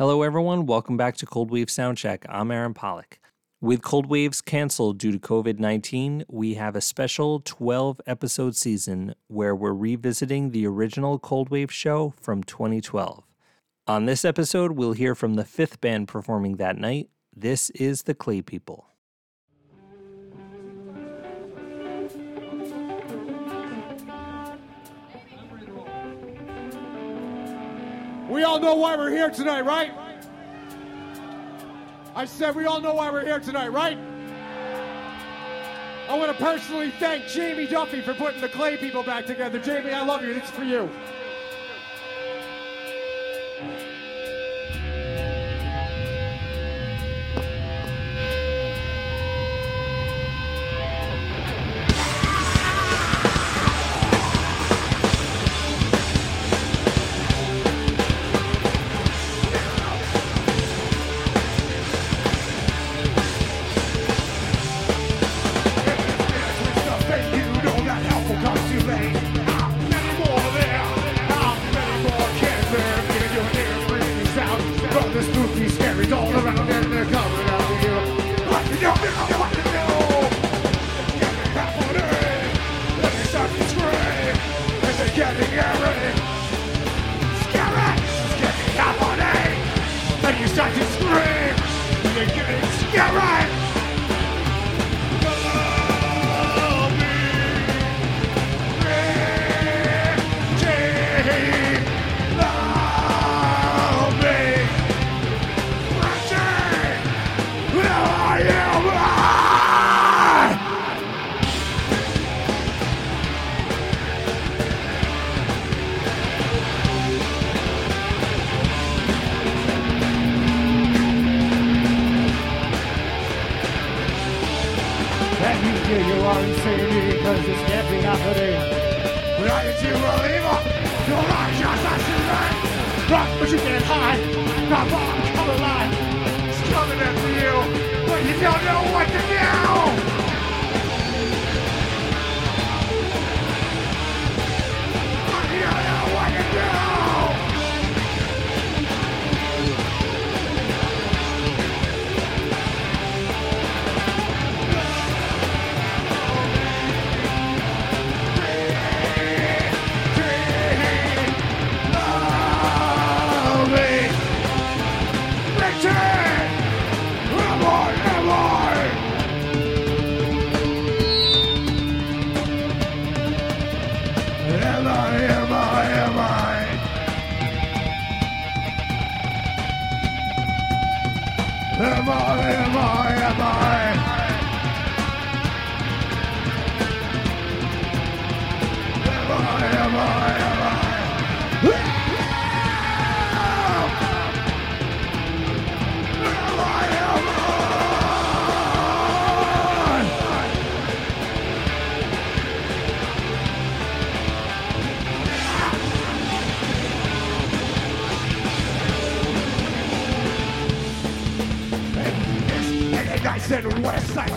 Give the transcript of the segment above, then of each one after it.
Hello, everyone. Welcome back to Cold Wave Soundcheck. I'm Aaron Pollock. With Cold Waves canceled due to COVID 19, we have a special 12 episode season where we're revisiting the original Cold Wave show from 2012. On this episode, we'll hear from the fifth band performing that night. This is the Clay People. We all know why we're here tonight, right? I said we all know why we're here tonight, right? I want to personally thank Jamie Duffy for putting the Clay people back together. Jamie, I love you. Is for you.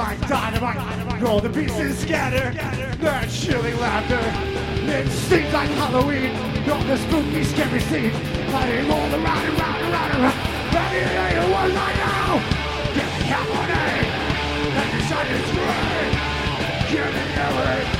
Like dynamite. Roll the pieces scatter. That chilling laughter. It seems like Halloween. On the spooky scary scene. Playing all around and round and round and round. Ready to hear one now Get happening And the sun is gray Get me yelling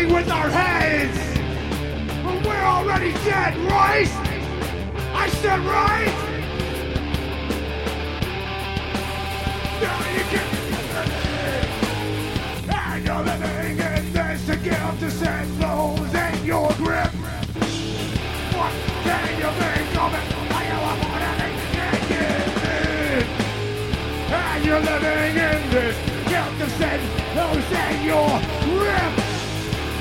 talking with our heads, but we're already dead, right? I said right? Now you can and you're living in this, the guilt is set flows in your grip. What can you think of it? Are you up on anything? And you're living in this, guilt is set flows in your grip.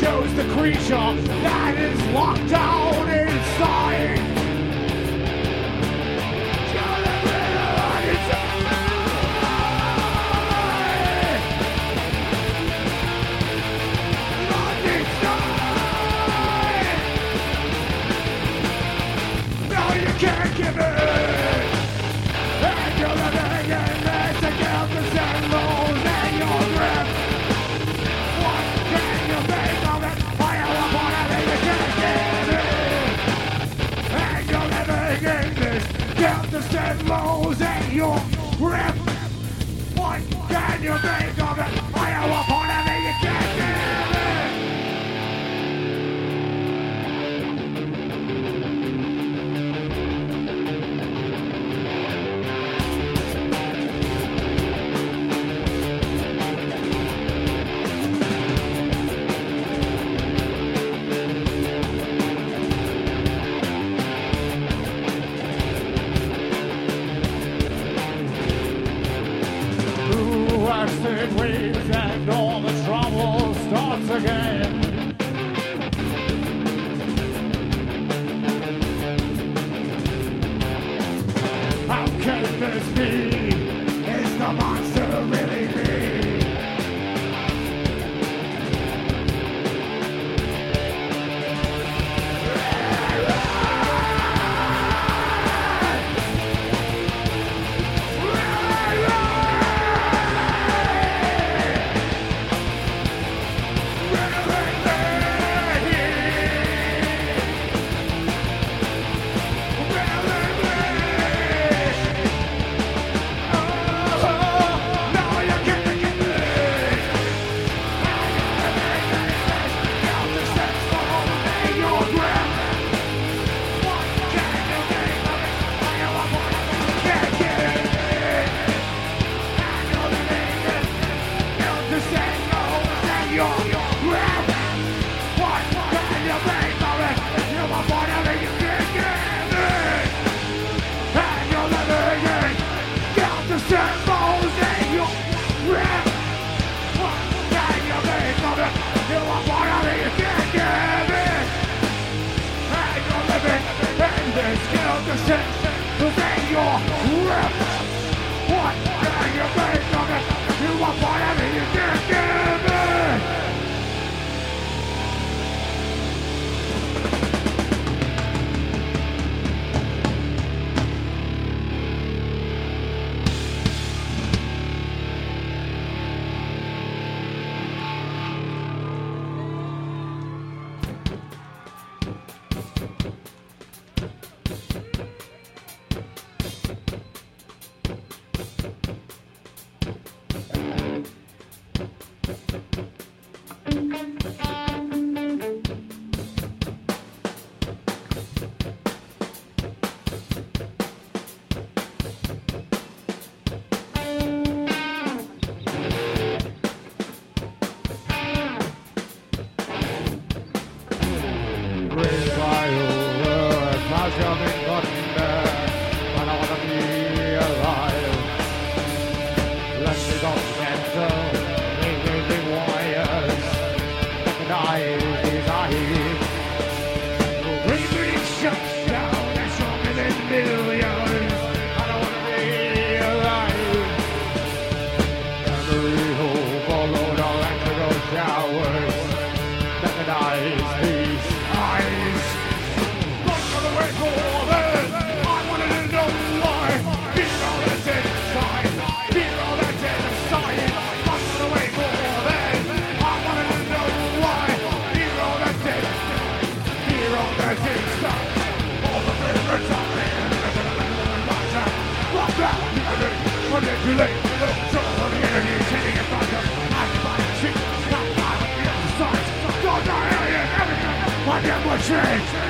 Joe's the creature that is locked down inside. Benjamin. Manipulate. Control of the energy. Taking it. Not the. Don't die. Everything. My change.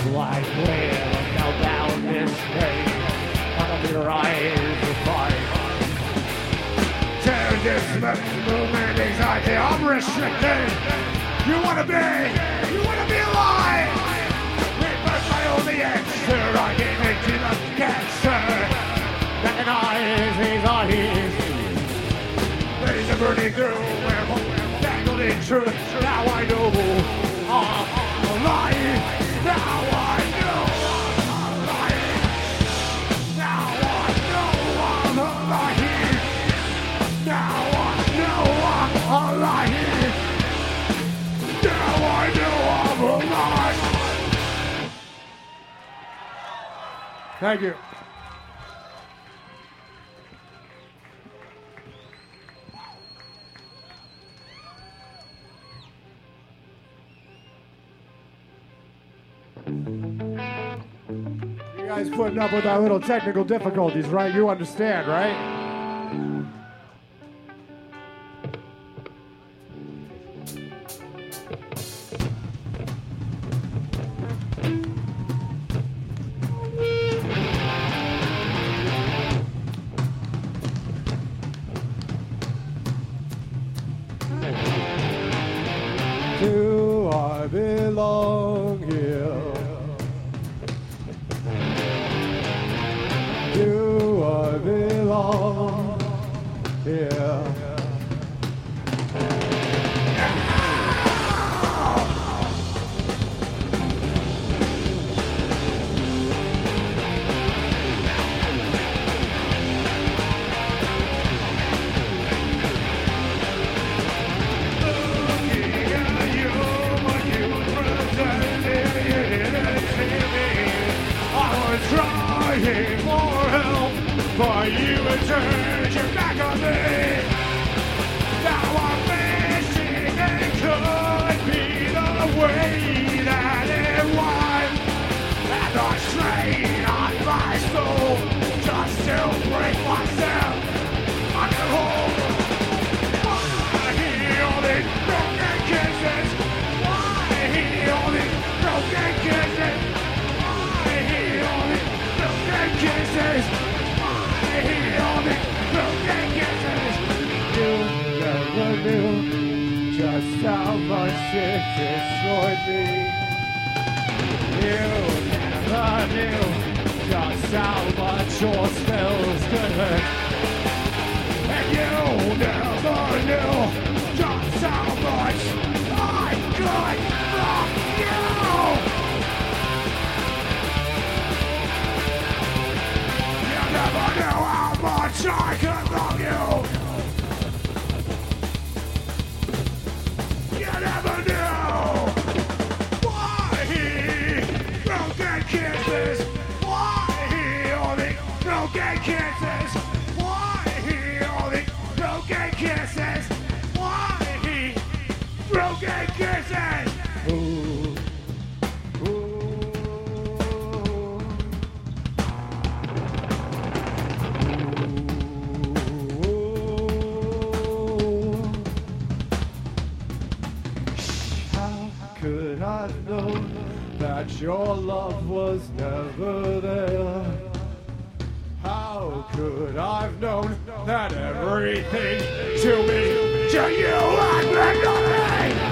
Up like wind, now down this way. Computerize the fight. Tear this movement anxiety, I'm restricted. You wanna be, you wanna be alive. Reverse my only answer, I gave it to the cancer. Recognize these eyes. Rays are burning through, we're tangled in truth. Now I know I'm alive. Now I know I'm alive. Now I know I'm alive. Now I know I'm alive. Now I know I'm alive. Thank you. Guys putting up with our little technical difficulties, right? You understand, right? Do I belong here? For help, but you had your love was never there. How could I've known that everything to me, to you, and meant?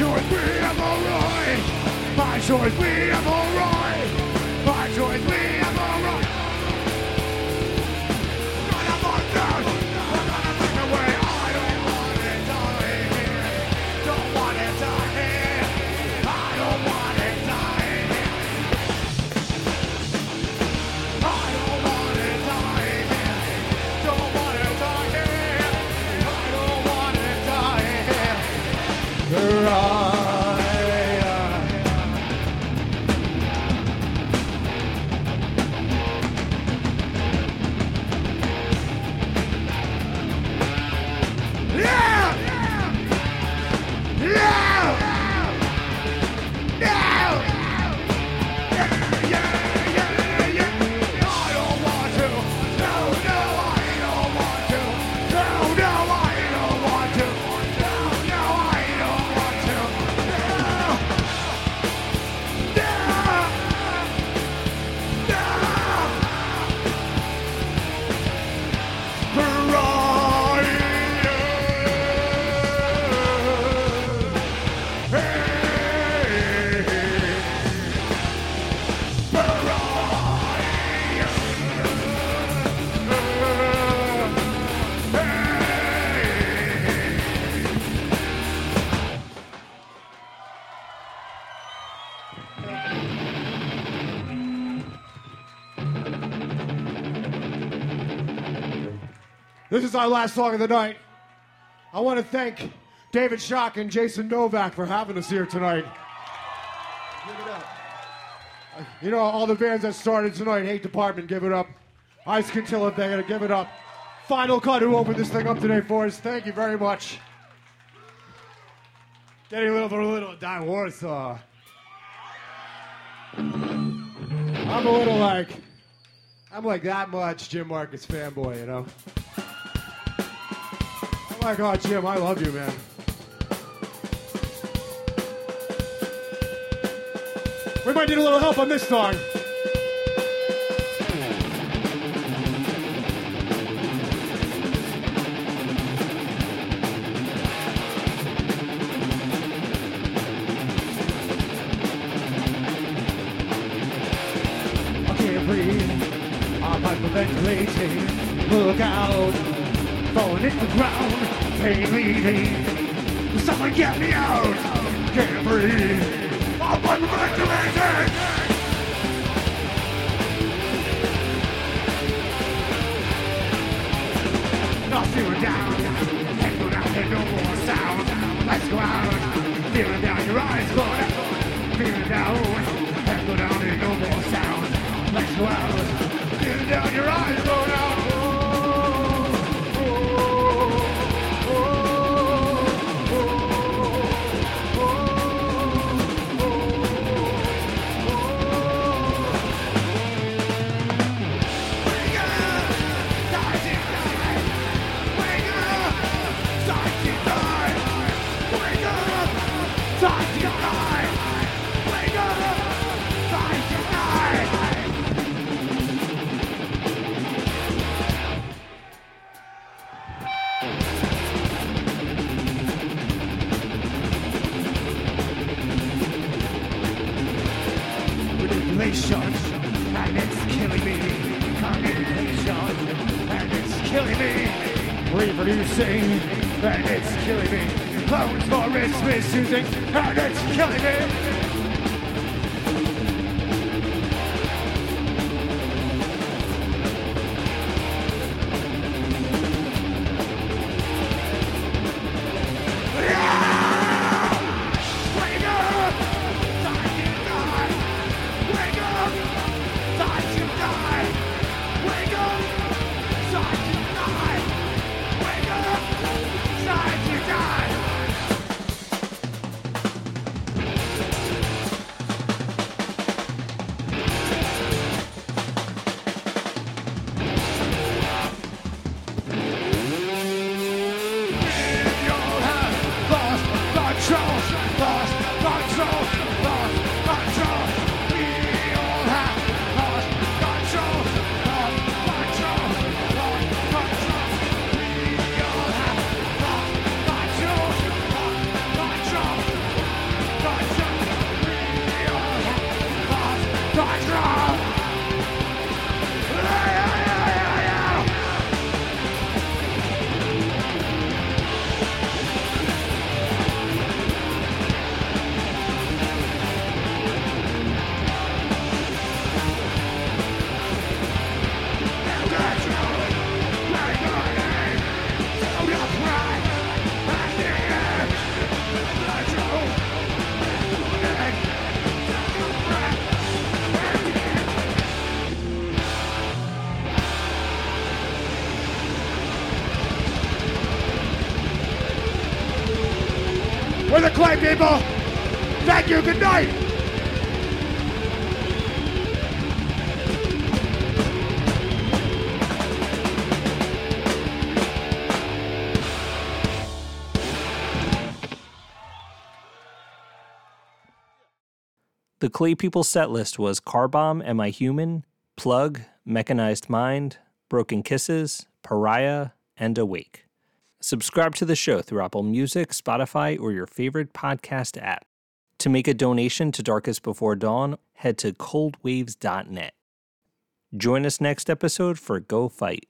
should be alright. I should be alright. This is our last song of the night. I want to thank David Shock and Jason Novak for having us here tonight. Give it up. You know, all the bands that started tonight, Hate Department, give it up. Ice Cantilla, gotta give it up. Final Cut, who opened this thing up today for us. Thank you very much. Getting a little a little Die Warzau. I'm a little like, I'm like that much Jim Marcus fanboy, you know? I'm like, oh, Jim, I love you, man. We might need a little help on this song. I can't breathe. I'm hyperventilating. Look out. Falling in the ground. Pain leaving. Someone get me out. Can't breathe. I'm hyperventilating. Not feeling down. Head go down, head no more sound. Let's go out. Feeling down, your eyes go down. Reproducing, and it's killing me. For its misusing, and it's killing me. People. Thank you. Good night. The Clay People set list was Car Bomb, Am I Human, Plug, Mechanized Mind, Broken Kisses, Pariah, and Awake. Subscribe to the show through Apple Music, Spotify, or your favorite podcast app. To make a donation to Darkest Before Dawn, head to coldwaves.net. Join us next episode for Go Fight.